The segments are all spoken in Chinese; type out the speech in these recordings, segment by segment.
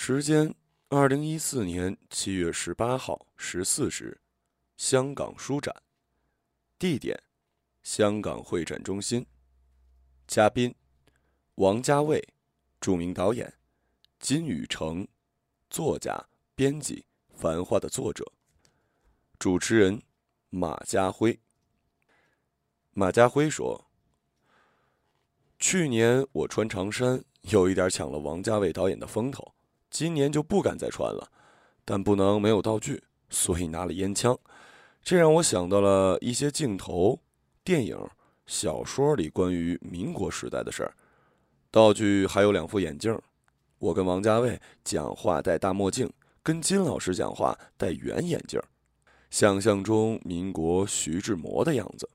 时间：二零一四年七月十八号十四时，香港书展。地点：香港会展中心。嘉宾：王家卫，著名导演；金宇澄，作家、编辑，《繁花》的作者。主持人：马家辉。马家辉说：“去年我穿长衫，有一点抢了王家卫导演的风头。”今年就不敢再穿了，但不能没有道具，所以拿了烟枪。这让我想到了一些镜头、电影、小说里关于民国时代的事儿。道具还有两副眼镜，我跟王家卫讲话戴大墨镜，跟金老师讲话戴圆眼镜，想象中民国徐志摩的样子。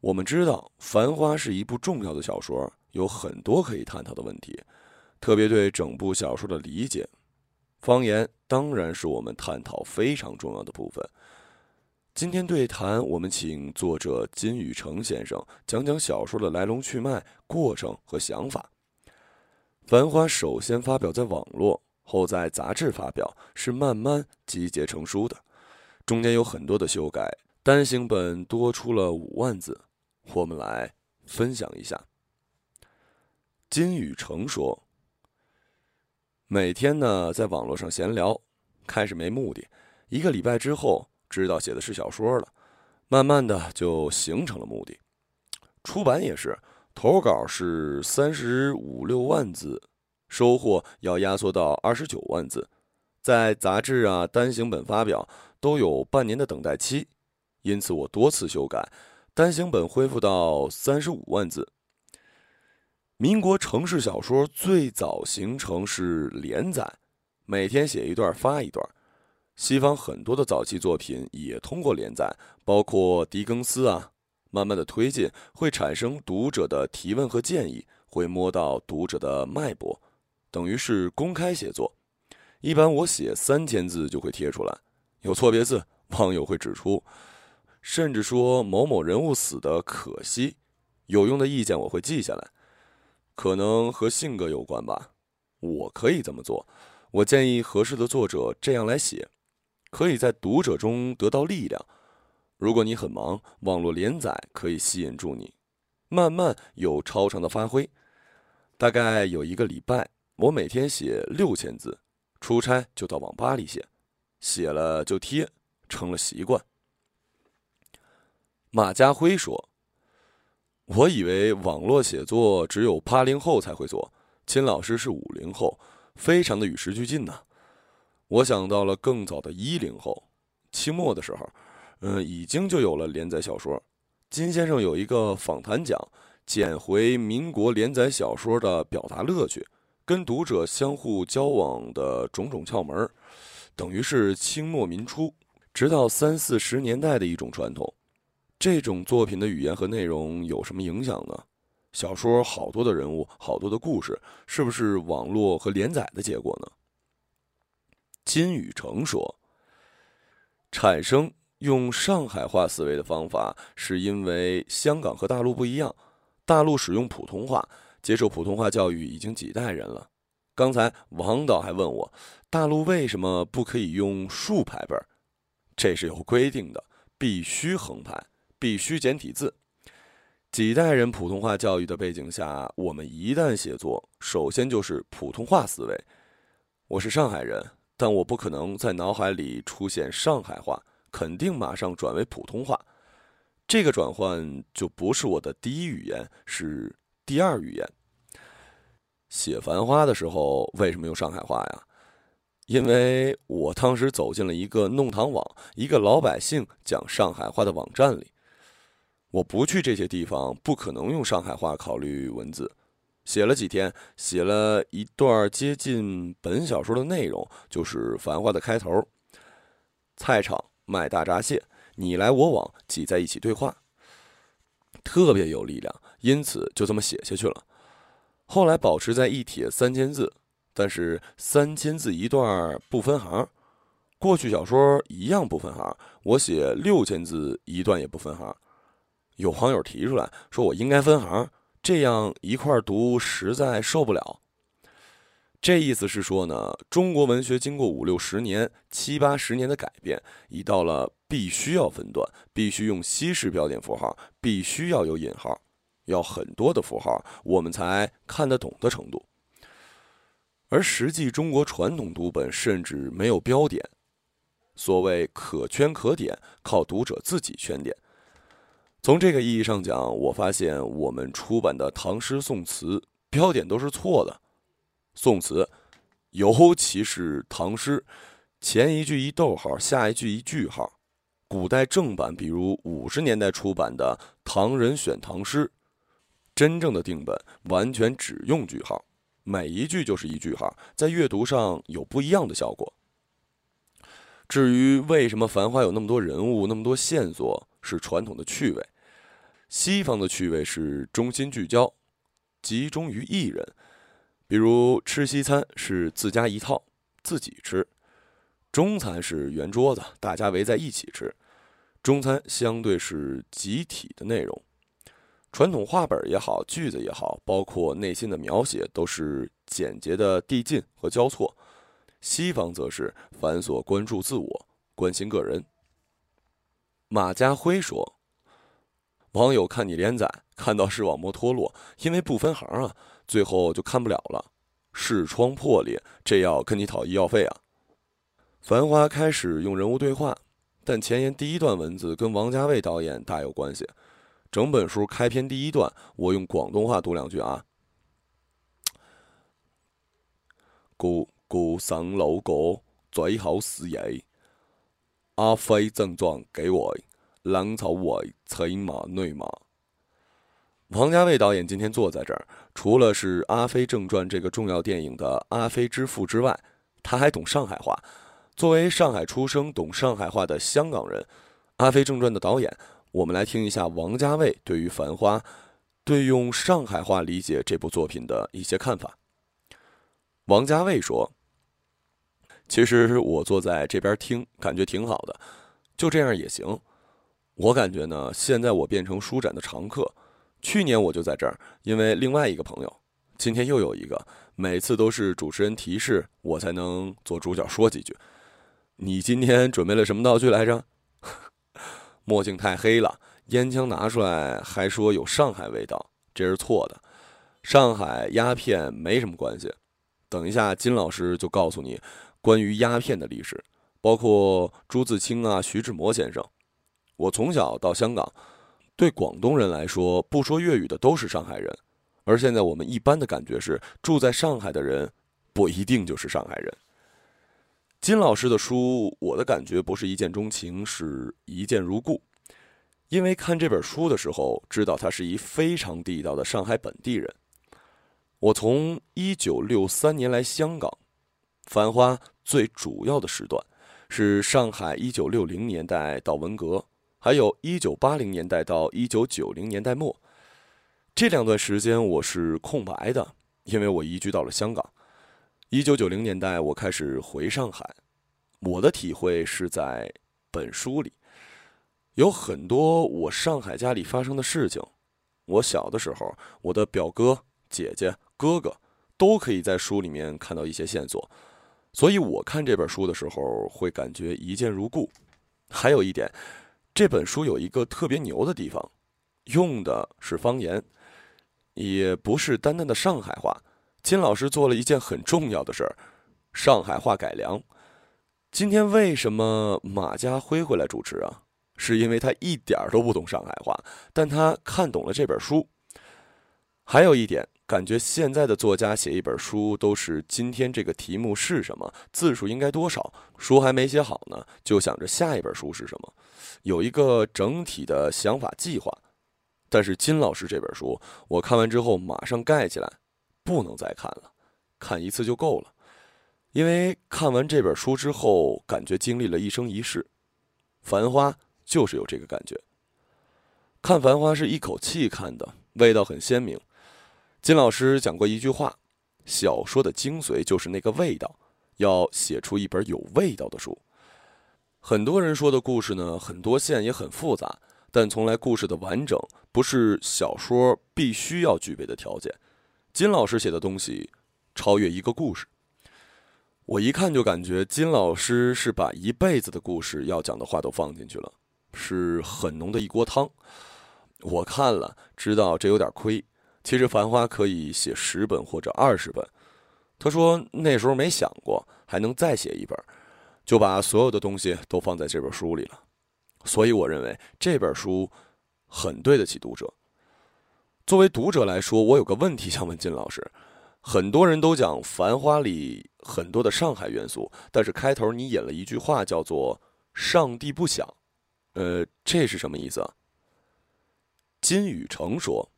我们知道，《繁花》是一部重要的小说，有很多可以探讨的问题。特别对整部小说的理解，方言当然是我们探讨非常重要的部分。今天对谈，我们请作者金宇成先生讲讲小说的来龙去脉、过程和想法。《繁花》首先发表在网络，后在杂志发表，是慢慢集结成书的，中间有很多的修改，单行本多出了五万字。我们来分享一下。金宇成说。每天呢，在网络上闲聊，开始没目的，一个礼拜之后，知道写的是小说了，慢慢的就形成了目的。出版也是，投稿是三十五六万字，收获要压缩到二十九万字，在杂志啊单行本发表都有半年的等待期，因此我多次修改，单行本恢复到三十五万字。民国城市小说最早形成是连载，每天写一段发一段。西方很多的早期作品也通过连载，包括狄更斯啊，慢慢的推进会产生读者的提问和建议，会摸到读者的脉搏，等于是公开写作。一般我写三千字就会贴出来，有错别字，网友会指出，甚至说某某人物死的可惜，有用的意见我会记下来。可能和性格有关吧，我可以这么做。我建议合适的作者这样来写，可以在读者中得到力量。如果你很忙，网络连载可以吸引住你，慢慢有超常的发挥。大概有一个礼拜，我每天写六千字，出差就到网吧里写，写了就贴，成了习惯。马家辉说。我以为网络写作只有八零后才会做，秦老师是五零后，非常的与时俱进呢。我想到了更早的一零后，清末的时候，嗯，已经就有了连载小说。金先生有一个访谈讲，捡回民国连载小说的表达乐趣，跟读者相互交往的种种窍门，等于是清末民初，直到三四十年代的一种传统。这种作品的语言和内容有什么影响呢？小说好多的人物，好多的故事，是不是网络和连载的结果呢？金宇成说：“产生用上海话思维的方法，是因为香港和大陆不一样，大陆使用普通话，接受普通话教育已经几代人了。刚才王导还问我，大陆为什么不可以用竖排本？这是有规定的，必须横排。”必须简体字。几代人普通话教育的背景下，我们一旦写作，首先就是普通话思维。我是上海人，但我不可能在脑海里出现上海话，肯定马上转为普通话。这个转换就不是我的第一语言，是第二语言。写《繁花》的时候，为什么用上海话呀？因为我当时走进了一个弄堂网，一个老百姓讲上海话的网站里。我不去这些地方，不可能用上海话考虑文字。写了几天，写了一段接近本小说的内容，就是《繁花》的开头。菜场卖大闸蟹，你来我往，挤在一起对话，特别有力量。因此就这么写下去了。后来保持在一帖三千字，但是三千字一段不分行。过去小说一样不分行，我写六千字一段也不分行。有网友提出来说：“我应该分行，这样一块读实在受不了。”这意思是说呢，中国文学经过五六十年、七八十年的改变，已到了必须要分段、必须用西式标点符号、必须要有引号、要很多的符号，我们才看得懂的程度。而实际中国传统读本甚至没有标点，所谓可圈可点，靠读者自己圈点。从这个意义上讲，我发现我们出版的唐诗宋词标点都是错的。宋词，尤其是唐诗，前一句一逗号，下一句一句号。古代正版，比如五十年代出版的《唐人选唐诗》，真正的定本完全只用句号，每一句就是一句号，在阅读上有不一样的效果。至于为什么《繁花》有那么多人物、那么多线索，是传统的趣味；西方的趣味是中心聚焦，集中于一人。比如吃西餐是自家一套，自己吃；中餐是圆桌子，大家围在一起吃。中餐相对是集体的内容。传统话本也好，句子也好，包括内心的描写，都是简洁的递进和交错。西方则是繁琐，关注自我，关心个人。马家辉说：“网友看你连载，看到视网膜脱落，因为不分行啊。”最后就看不了了，视窗破裂，这要跟你讨医药费啊！繁花开始用人物对话，但前言第一段文字跟王家卫导演大有关系。整本书开篇第一段，我用广东话读两句啊：故故生老狗，最好是爷。阿飞正传给我，浪潮为骑马内马。王家卫导演今天坐在这儿，除了是《阿飞正传》这个重要电影的阿飞之父之外，他还懂上海话。作为上海出生、懂上海话的香港人，《阿飞正传》的导演，我们来听一下王家卫对于《繁花》对用上海话理解这部作品的一些看法。王家卫说：“其实我坐在这边听，感觉挺好的，就这样也行。我感觉呢，现在我变成书展的常客。”去年我就在这儿，因为另外一个朋友，今天又有一个，每次都是主持人提示我才能做主角说几句。你今天准备了什么道具来着？墨镜太黑了，烟枪拿出来还说有上海味道，这是错的。上海鸦片没什么关系。等一下，金老师就告诉你关于鸦片的历史，包括朱自清啊、徐志摩先生。我从小到香港。对广东人来说，不说粤语的都是上海人，而现在我们一般的感觉是，住在上海的人不一定就是上海人。金老师的书，我的感觉不是一见钟情，是一见如故，因为看这本书的时候，知道他是一非常地道的上海本地人。我从一九六三年来香港，繁花最主要的时段是上海一九六零年代到文革。还有一九八零年代到一九九零年代末，这两段时间我是空白的，因为我移居到了香港。一九九零年代我开始回上海，我的体会是在本书里有很多我上海家里发生的事情。我小的时候，我的表哥、姐姐、哥哥都可以在书里面看到一些线索，所以我看这本书的时候会感觉一见如故。还有一点。这本书有一个特别牛的地方，用的是方言，也不是单单的上海话。金老师做了一件很重要的事儿，上海话改良。今天为什么马家辉会来主持啊？是因为他一点都不懂上海话，但他看懂了这本书。还有一点，感觉现在的作家写一本书都是今天这个题目是什么，字数应该多少，书还没写好呢，就想着下一本书是什么。有一个整体的想法计划，但是金老师这本书，我看完之后马上盖起来，不能再看了，看一次就够了。因为看完这本书之后，感觉经历了一生一世，《繁花》就是有这个感觉。看《繁花》是一口气看的，味道很鲜明。金老师讲过一句话：小说的精髓就是那个味道，要写出一本有味道的书。很多人说的故事呢，很多线也很复杂，但从来故事的完整不是小说必须要具备的条件。金老师写的东西超越一个故事，我一看就感觉金老师是把一辈子的故事要讲的话都放进去了，是很浓的一锅汤。我看了，知道这有点亏。其实《繁花》可以写十本或者二十本。他说那时候没想过还能再写一本，就把所有的东西都放在这本书里了。所以我认为这本书很对得起读者。作为读者来说，我有个问题想问金老师。很多人都讲《繁花》里很多的上海元素，但是开头你引了一句话，叫做“上帝不想”，呃，这是什么意思啊？金宇澄说，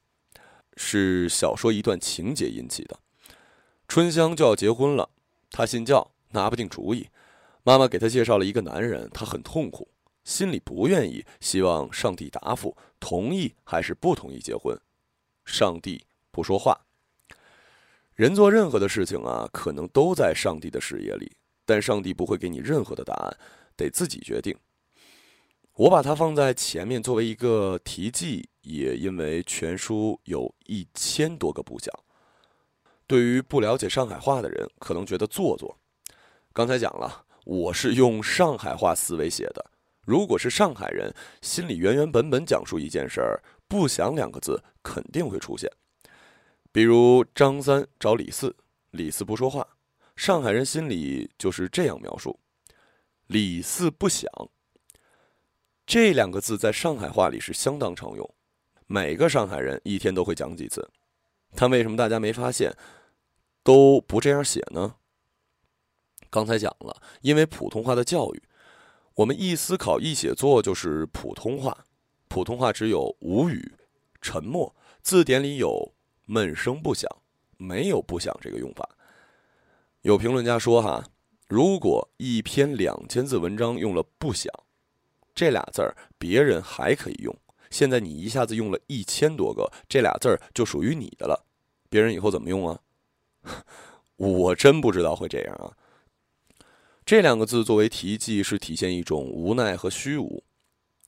是小说一段情节引起的。春香就要结婚了，他信教，拿不定主意。妈妈给他介绍了一个男人，他很痛苦，心里不愿意，希望上帝答复，同意还是不同意结婚。上帝不说话。人做任何的事情啊，可能都在上帝的视野里，但上帝不会给你任何的答案，得自己决定。我把它放在前面作为一个题记，也因为全书有一千多个不讲。对于不了解上海话的人，可能觉得做作。刚才讲了，我是用上海话思维写的。如果是上海人，心里原原本本讲述一件事儿，不想两个字肯定会出现。比如张三找李四，李四不说话，上海人心里就是这样描述：李四不想。这两个字在上海话里是相当常用，每个上海人一天都会讲几次。但为什么大家没发现，都不这样写呢？刚才讲了，因为普通话的教育，我们一思考一写作就是普通话，普通话只有无语、沉默，字典里有。闷声不响，没有不响这个用法。有评论家说：“哈，如果一篇两千字文章用了不响这俩字儿，别人还可以用。现在你一下子用了一千多个，这俩字儿就属于你的了，别人以后怎么用啊？我真不知道会这样啊。这两个字作为题记，是体现一种无奈和虚无。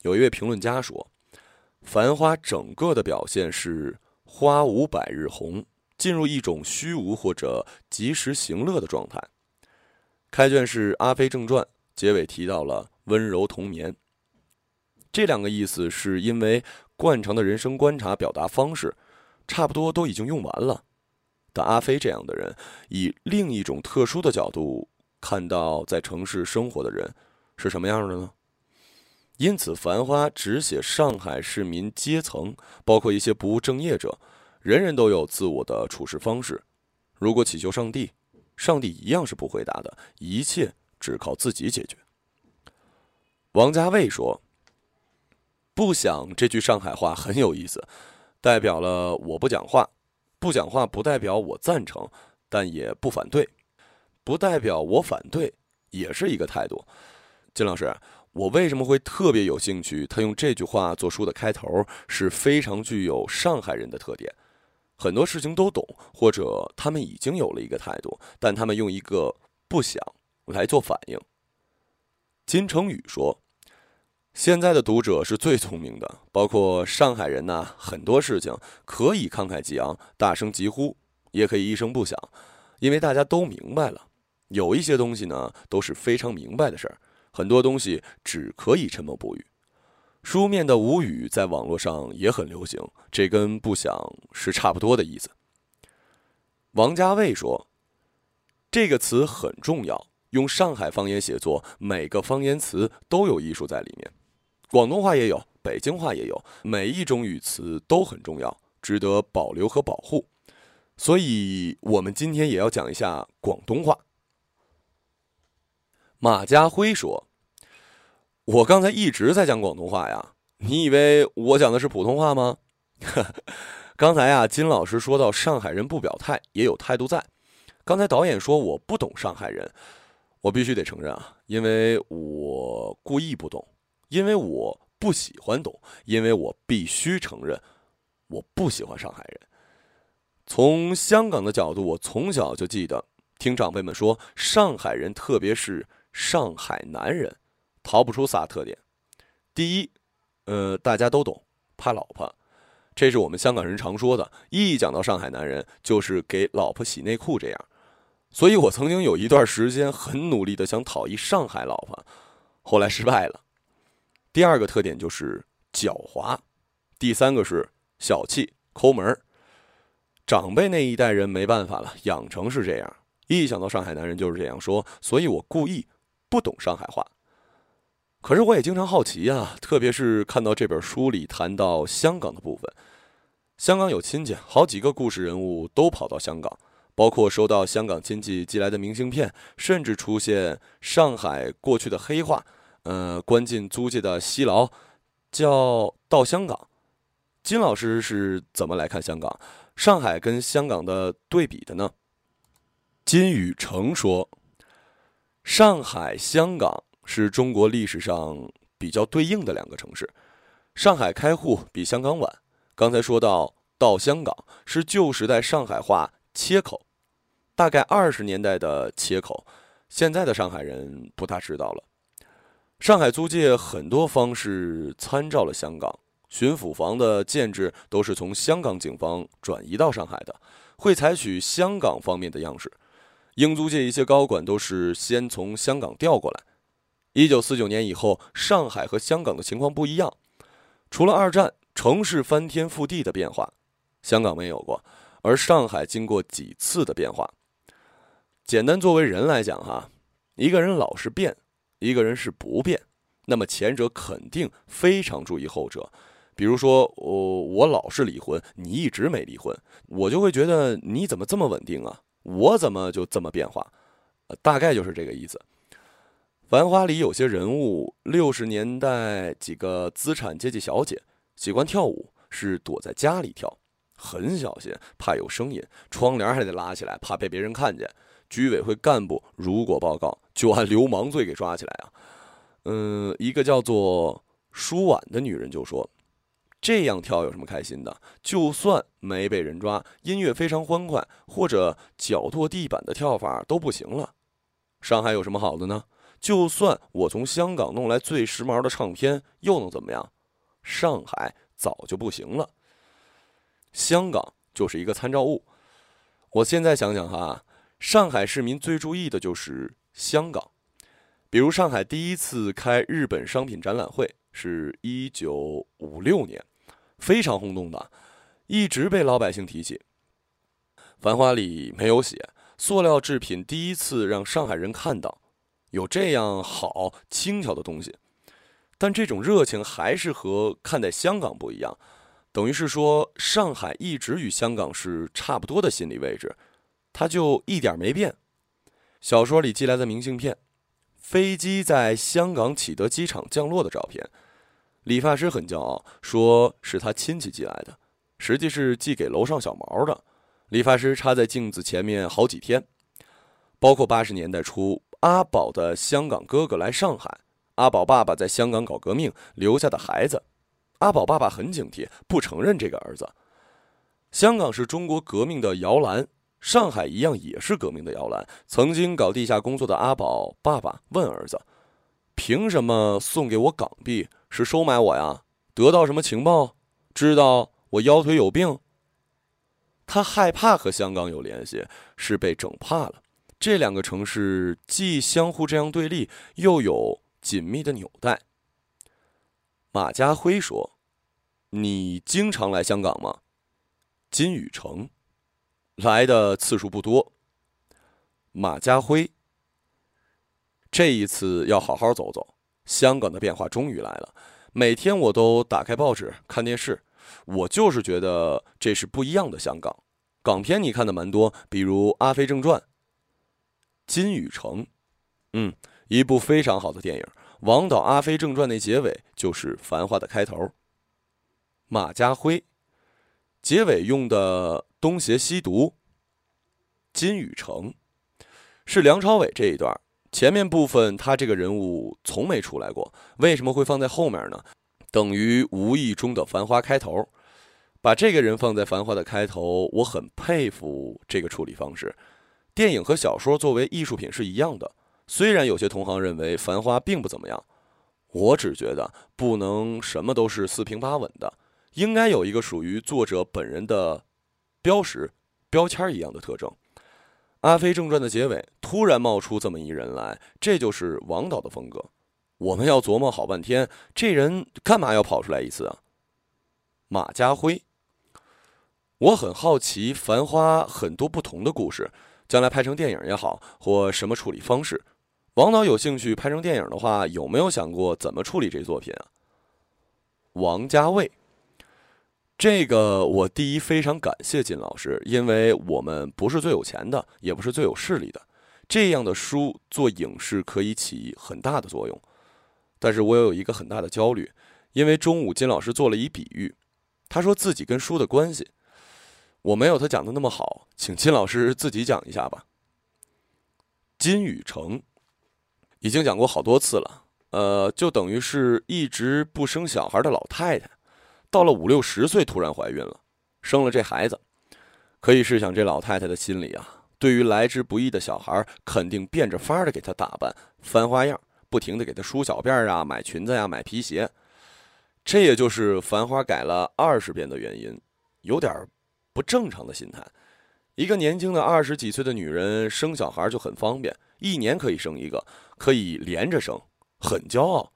有一位评论家说，《繁花》整个的表现是。花无百日红，进入一种虚无或者及时行乐的状态。开卷是《阿飞正传》，结尾提到了温柔童年。这两个意思是因为惯常的人生观察表达方式，差不多都已经用完了。但阿飞这样的人，以另一种特殊的角度看到在城市生活的人是什么样的呢？因此，《繁花》只写上海市民阶层，包括一些不务正业者，人人都有自我的处事方式。如果祈求上帝，上帝一样是不回答的，一切只靠自己解决。王家卫说：“不想这句上海话很有意思，代表了我不讲话。不讲话不代表我赞成，但也不反对，不代表我反对，也是一个态度。”金老师。我为什么会特别有兴趣？他用这句话做书的开头是非常具有上海人的特点，很多事情都懂，或者他们已经有了一个态度，但他们用一个不想来做反应。金成宇说：“现在的读者是最聪明的，包括上海人呐，很多事情可以慷慨激昂、大声疾呼，也可以一声不响，因为大家都明白了。有一些东西呢，都是非常明白的事儿。”很多东西只可以沉默不语，书面的无语在网络上也很流行，这跟不想是差不多的意思。王家卫说：“这个词很重要，用上海方言写作，每个方言词都有艺术在里面。广东话也有，北京话也有，每一种语词都很重要，值得保留和保护。所以，我们今天也要讲一下广东话。”马家辉说：“我刚才一直在讲广东话呀，你以为我讲的是普通话吗？” 刚才啊，金老师说到上海人不表态也有态度在。刚才导演说我不懂上海人，我必须得承认啊，因为我故意不懂，因为我不喜欢懂，因为我必须承认我不喜欢上海人。从香港的角度，我从小就记得听长辈们说，上海人特别是。上海男人逃不出仨特点：第一，呃，大家都懂，怕老婆，这是我们香港人常说的。一讲到上海男人，就是给老婆洗内裤这样。所以我曾经有一段时间很努力的想讨一上海老婆，后来失败了。第二个特点就是狡猾，第三个是小气抠门儿。长辈那一代人没办法了，养成是这样，一想到上海男人就是这样说，所以我故意不懂上海话。可是我也经常好奇呀，特别是看到这本书里谈到香港的部分。香港有亲戚，好几个故事人物都跑到香港，包括收到香港亲戚寄来的明信片，甚至出现上海过去的黑话。呃，关进租界的西牢，叫到香港。金老师是怎么来看香港、上海跟香港的对比的呢？金宇成说：“上海、香港是中国历史上比较对应的两个城市。上海开户比香港晚。刚才说到到香港是旧时代上海话切口，大概二十年代的切口，现在的上海人不大知道了。”上海租界很多方式参照了香港，巡抚房的建制都是从香港警方转移到上海的，会采取香港方面的样式。英租界一些高管都是先从香港调过来。一九四九年以后，上海和香港的情况不一样，除了二战城市翻天覆地的变化，香港没有过，而上海经过几次的变化。简单作为人来讲，哈，一个人老是变。一个人是不变，那么前者肯定非常注意后者。比如说，我我老是离婚，你一直没离婚，我就会觉得你怎么这么稳定啊？我怎么就这么变化？大概就是这个意思。繁花里有些人物，六十年代几个资产阶级小姐喜欢跳舞，是躲在家里跳，很小心，怕有声音，窗帘还得拉起来，怕被别人看见。居委会干部如果报告，就按流氓罪给抓起来啊！嗯，一个叫做舒婉的女人就说：“这样跳有什么开心的？就算没被人抓，音乐非常欢快，或者脚跺地板的跳法都不行了。上海有什么好的呢？就算我从香港弄来最时髦的唱片，又能怎么样？上海早就不行了。香港就是一个参照物。我现在想想哈。”上海市民最注意的就是香港，比如上海第一次开日本商品展览会是一九五六年，非常轰动的，一直被老百姓提起。《繁花》里没有写塑料制品第一次让上海人看到有这样好轻巧的东西，但这种热情还是和看待香港不一样，等于是说上海一直与香港是差不多的心理位置。它就一点没变。小说里寄来的明信片，飞机在香港启德机场降落的照片，理发师很骄傲，说是他亲戚寄来的，实际是寄给楼上小毛的。理发师插在镜子前面好几天。包括八十年代初，阿宝的香港哥哥来上海，阿宝爸爸在香港搞革命留下的孩子，阿宝爸爸很警惕，不承认这个儿子。香港是中国革命的摇篮。上海一样也是革命的摇篮。曾经搞地下工作的阿宝爸爸问儿子：“凭什么送给我港币？是收买我呀？得到什么情报？知道我腰腿有病？”他害怕和香港有联系，是被整怕了。这两个城市既相互这样对立，又有紧密的纽带。马家辉说：“你经常来香港吗？”金宇成。来的次数不多。马家辉，这一次要好好走走。香港的变化终于来了，每天我都打开报纸看电视，我就是觉得这是不一样的香港。港片你看的蛮多，比如《阿飞正传》。金宇成，嗯，一部非常好的电影。王导《阿飞正传》那结尾就是《繁花》的开头。马家辉，结尾用的。东邪西毒，金宇成是梁朝伟这一段前面部分，他这个人物从没出来过，为什么会放在后面呢？等于无意中的《繁花》开头，把这个人放在《繁花》的开头，我很佩服这个处理方式。电影和小说作为艺术品是一样的，虽然有些同行认为《繁花》并不怎么样，我只觉得不能什么都是四平八稳的，应该有一个属于作者本人的。标识、标签一样的特征，阿飞正传》的结尾突然冒出这么一人来，这就是王导的风格。我们要琢磨好半天，这人干嘛要跑出来一次啊？马家辉，我很好奇《繁花》很多不同的故事，将来拍成电影也好，或什么处理方式。王导有兴趣拍成电影的话，有没有想过怎么处理这作品啊？王家卫。这个我第一非常感谢金老师，因为我们不是最有钱的，也不是最有势力的，这样的书做影视可以起很大的作用。但是我有一个很大的焦虑，因为中午金老师做了一比喻，他说自己跟书的关系，我没有他讲的那么好，请金老师自己讲一下吧。金宇成已经讲过好多次了，呃，就等于是一直不生小孩的老太太。到了五六十岁，突然怀孕了，生了这孩子，可以试想这老太太的心里啊，对于来之不易的小孩，肯定变着法的给他打扮，翻花样，不停的给他梳小辫啊，买裙子呀，买皮鞋。这也就是《繁花》改了二十遍的原因，有点不正常的心态。一个年轻的二十几岁的女人生小孩就很方便，一年可以生一个，可以连着生，很骄傲。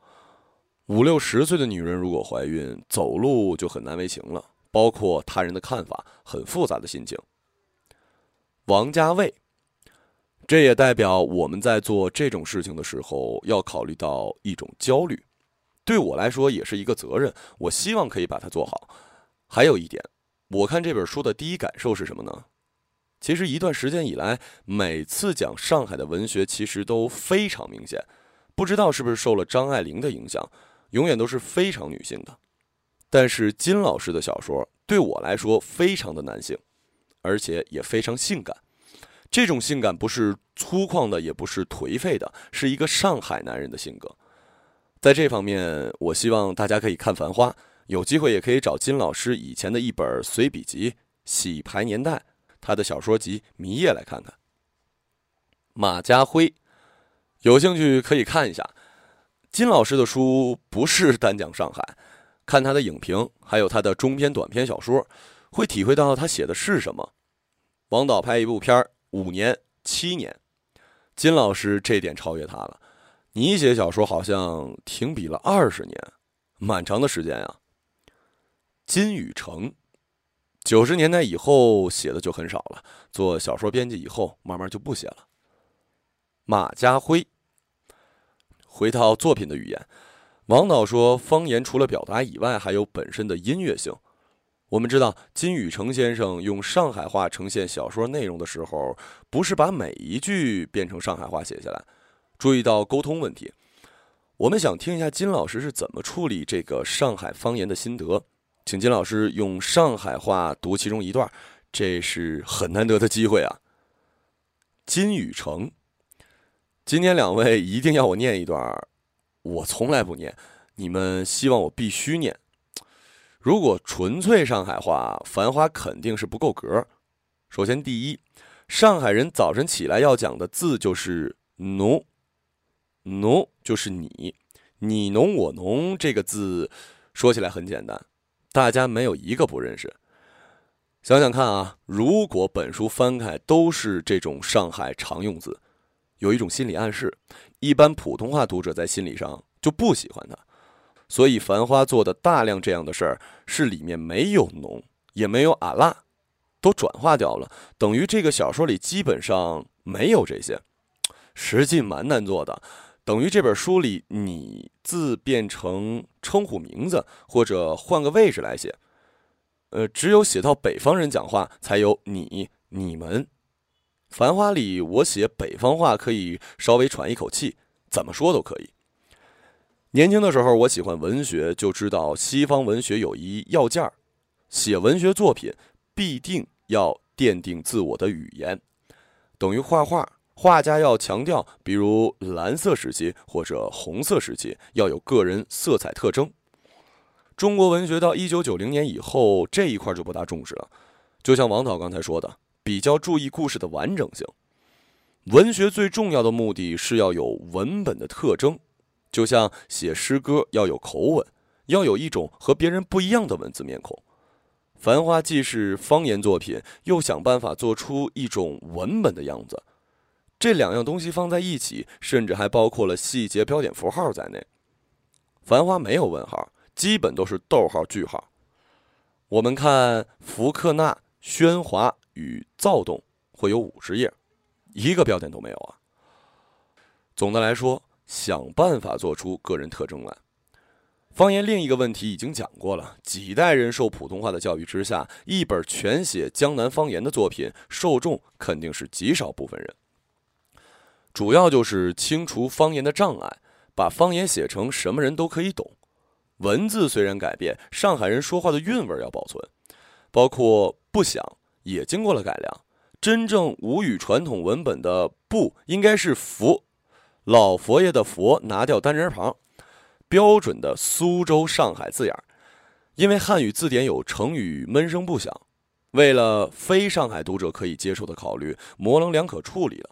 五六十岁的女人如果怀孕，走路就很难为情了，包括他人的看法，很复杂的心情。王家卫，这也代表我们在做这种事情的时候要考虑到一种焦虑，对我来说也是一个责任。我希望可以把它做好。还有一点，我看这本书的第一感受是什么呢？其实一段时间以来，每次讲上海的文学，其实都非常明显，不知道是不是受了张爱玲的影响。永远都是非常女性的，但是金老师的小说对我来说非常的男性，而且也非常性感。这种性感不是粗犷的，也不是颓废的，是一个上海男人的性格。在这方面，我希望大家可以看《繁花》，有机会也可以找金老师以前的一本随笔集《洗牌年代》，他的小说集《迷夜》来看看。马家辉，有兴趣可以看一下。金老师的书不是单讲上海，看他的影评，还有他的中篇、短篇小说，会体会到他写的是什么。王导拍一部片儿五年、七年，金老师这点超越他了。你写小说好像停笔了二十年，蛮长的时间呀。金宇澄，九十年代以后写的就很少了，做小说编辑以后，慢慢就不写了。马家辉。回到作品的语言，王导说，方言除了表达以外，还有本身的音乐性。我们知道，金宇成先生用上海话呈现小说内容的时候，不是把每一句变成上海话写下来，注意到沟通问题。我们想听一下金老师是怎么处理这个上海方言的心得，请金老师用上海话读其中一段，这是很难得的机会啊。金宇成。今天两位一定要我念一段，我从来不念，你们希望我必须念。如果纯粹上海话，《繁花》肯定是不够格。首先，第一，上海人早晨起来要讲的字就是“侬”，“侬”就是你，你侬我侬这个字，说起来很简单，大家没有一个不认识。想想看啊，如果本书翻开都是这种上海常用字。有一种心理暗示，一般普通话读者在心理上就不喜欢他，所以《繁花》做的大量这样的事儿，是里面没有浓，也没有阿拉，都转化掉了，等于这个小说里基本上没有这些，实际蛮难做的。等于这本书里，你字变成称呼名字，或者换个位置来写，呃，只有写到北方人讲话，才有你、你们。繁花里，我写北方话可以稍微喘一口气，怎么说都可以。年轻的时候，我喜欢文学，就知道西方文学有一要件儿：写文学作品必定要奠定自我的语言，等于画画，画家要强调，比如蓝色时期或者红色时期要有个人色彩特征。中国文学到一九九零年以后，这一块就不大重视了，就像王导刚才说的。比较注意故事的完整性。文学最重要的目的是要有文本的特征，就像写诗歌要有口吻，要有一种和别人不一样的文字面孔。《繁花既是方言作品，又想办法做出一种文本的样子。这两样东西放在一起，甚至还包括了细节标点符号在内。繁花没有问号，基本都是逗号、句号。我们看福克纳喧哗与躁动会有五十页，一个标点都没有啊。总的来说，想办法做出个人特征来。方言另一个问题已经讲过了，几代人受普通话的教育之下，一本全写江南方言的作品，受众肯定是极少部分人。主要就是清除方言的障碍，把方言写成什么人都可以懂。文字虽然改变，上海人说话的韵味要保存，包括“不想”也经过了改良。真正吴语传统文本的“不”应该是“佛”，老佛爷的“佛”拿掉单人旁。标准的苏州上海字眼儿，因为汉语字典有成语“闷声不响”，为了非上海读者可以接受的考虑，模棱两可处理了。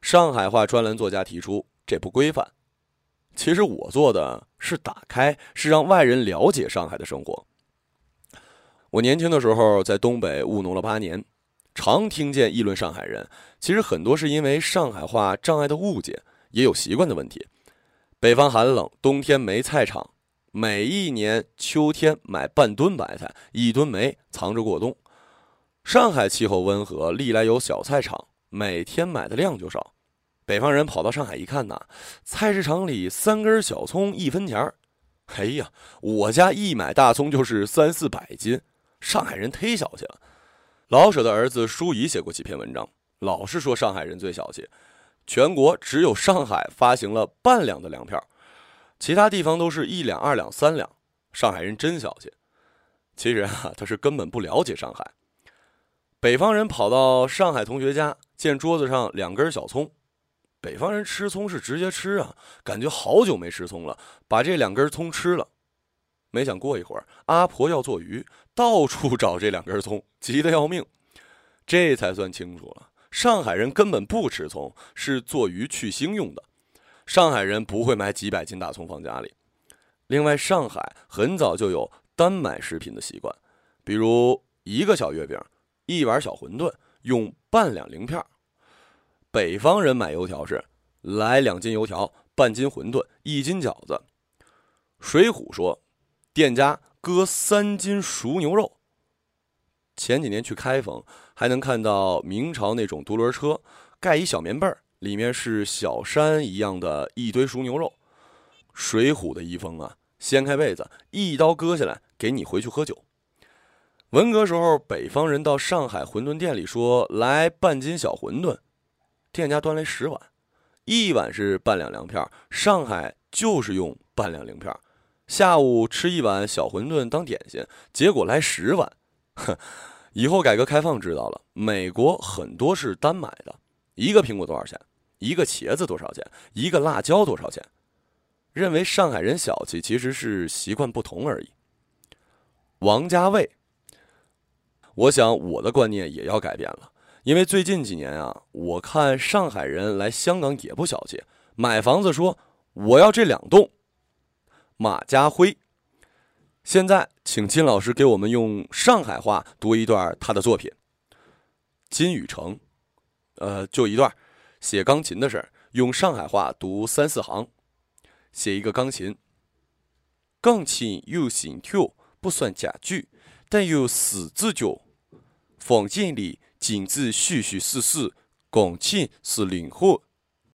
上海话专栏作家提出这不规范，其实我做的是打开，是让外人了解上海的生活。我年轻的时候在东北务农了八年，常听见议论上海人，其实很多是因为上海话障碍的误解，也有习惯的问题。北方寒冷，冬天没菜场，每一年秋天买半吨白菜，一吨煤藏着过冬。上海气候温和，历来有小菜场，每天买的量就少。北方人跑到上海一看呐，菜市场里三根小葱一分钱儿，哎呀，我家一买大葱就是三四百斤。上海人忒小气了。老舍的儿子舒仪写过几篇文章，老是说上海人最小气。全国只有上海发行了半两的粮票，其他地方都是一两、二两、三两。上海人真小气，其实啊，他是根本不了解上海。北方人跑到上海同学家，见桌子上两根小葱，北方人吃葱是直接吃啊，感觉好久没吃葱了，把这两根葱吃了。没想过一会儿，阿婆要做鱼，到处 找这两根葱，急得要命，这才算清楚了。上海人根本不吃葱，是做鱼去腥用的。上海人不会买几百斤大葱放家里。另外，上海很早就有单买食品的习惯，比如一个小月饼、一碗小馄饨用半两零片。北方人买油条是来两斤油条、半斤馄饨、一斤饺子。水浒说，店家割三斤熟牛肉。前几年去开封，还能看到明朝那种独轮车，盖一小棉被儿，里面是小山一样的一堆熟牛肉。水浒的遗风啊，掀开被子，一刀割下来，给你回去喝酒。文革时候，北方人到上海馄饨店里说来半斤小馄饨，店家端来十碗，一碗是半两粮票，上海就是用半两粮票。下午吃一碗小馄饨当点心，结果来十碗。哼，以后改革开放知道了，美国很多是单买的，一个苹果多少钱？一个茄子多少钱？一个辣椒多少钱？认为上海人小气，其实是习惯不同而已。王家卫，我想我的观念也要改变了，因为最近几年啊，我看上海人来香港也不小气，买房子说我要这两栋。马家辉。现在，请金老师给我们用上海话读一段他的作品《金宇成》，呃，就一段，写钢琴的事儿，用上海话读三四行，写一个钢琴。钢琴有心跳，不算家具，但有四字脚。房间里镜子虚虚实实，钢琴是灵活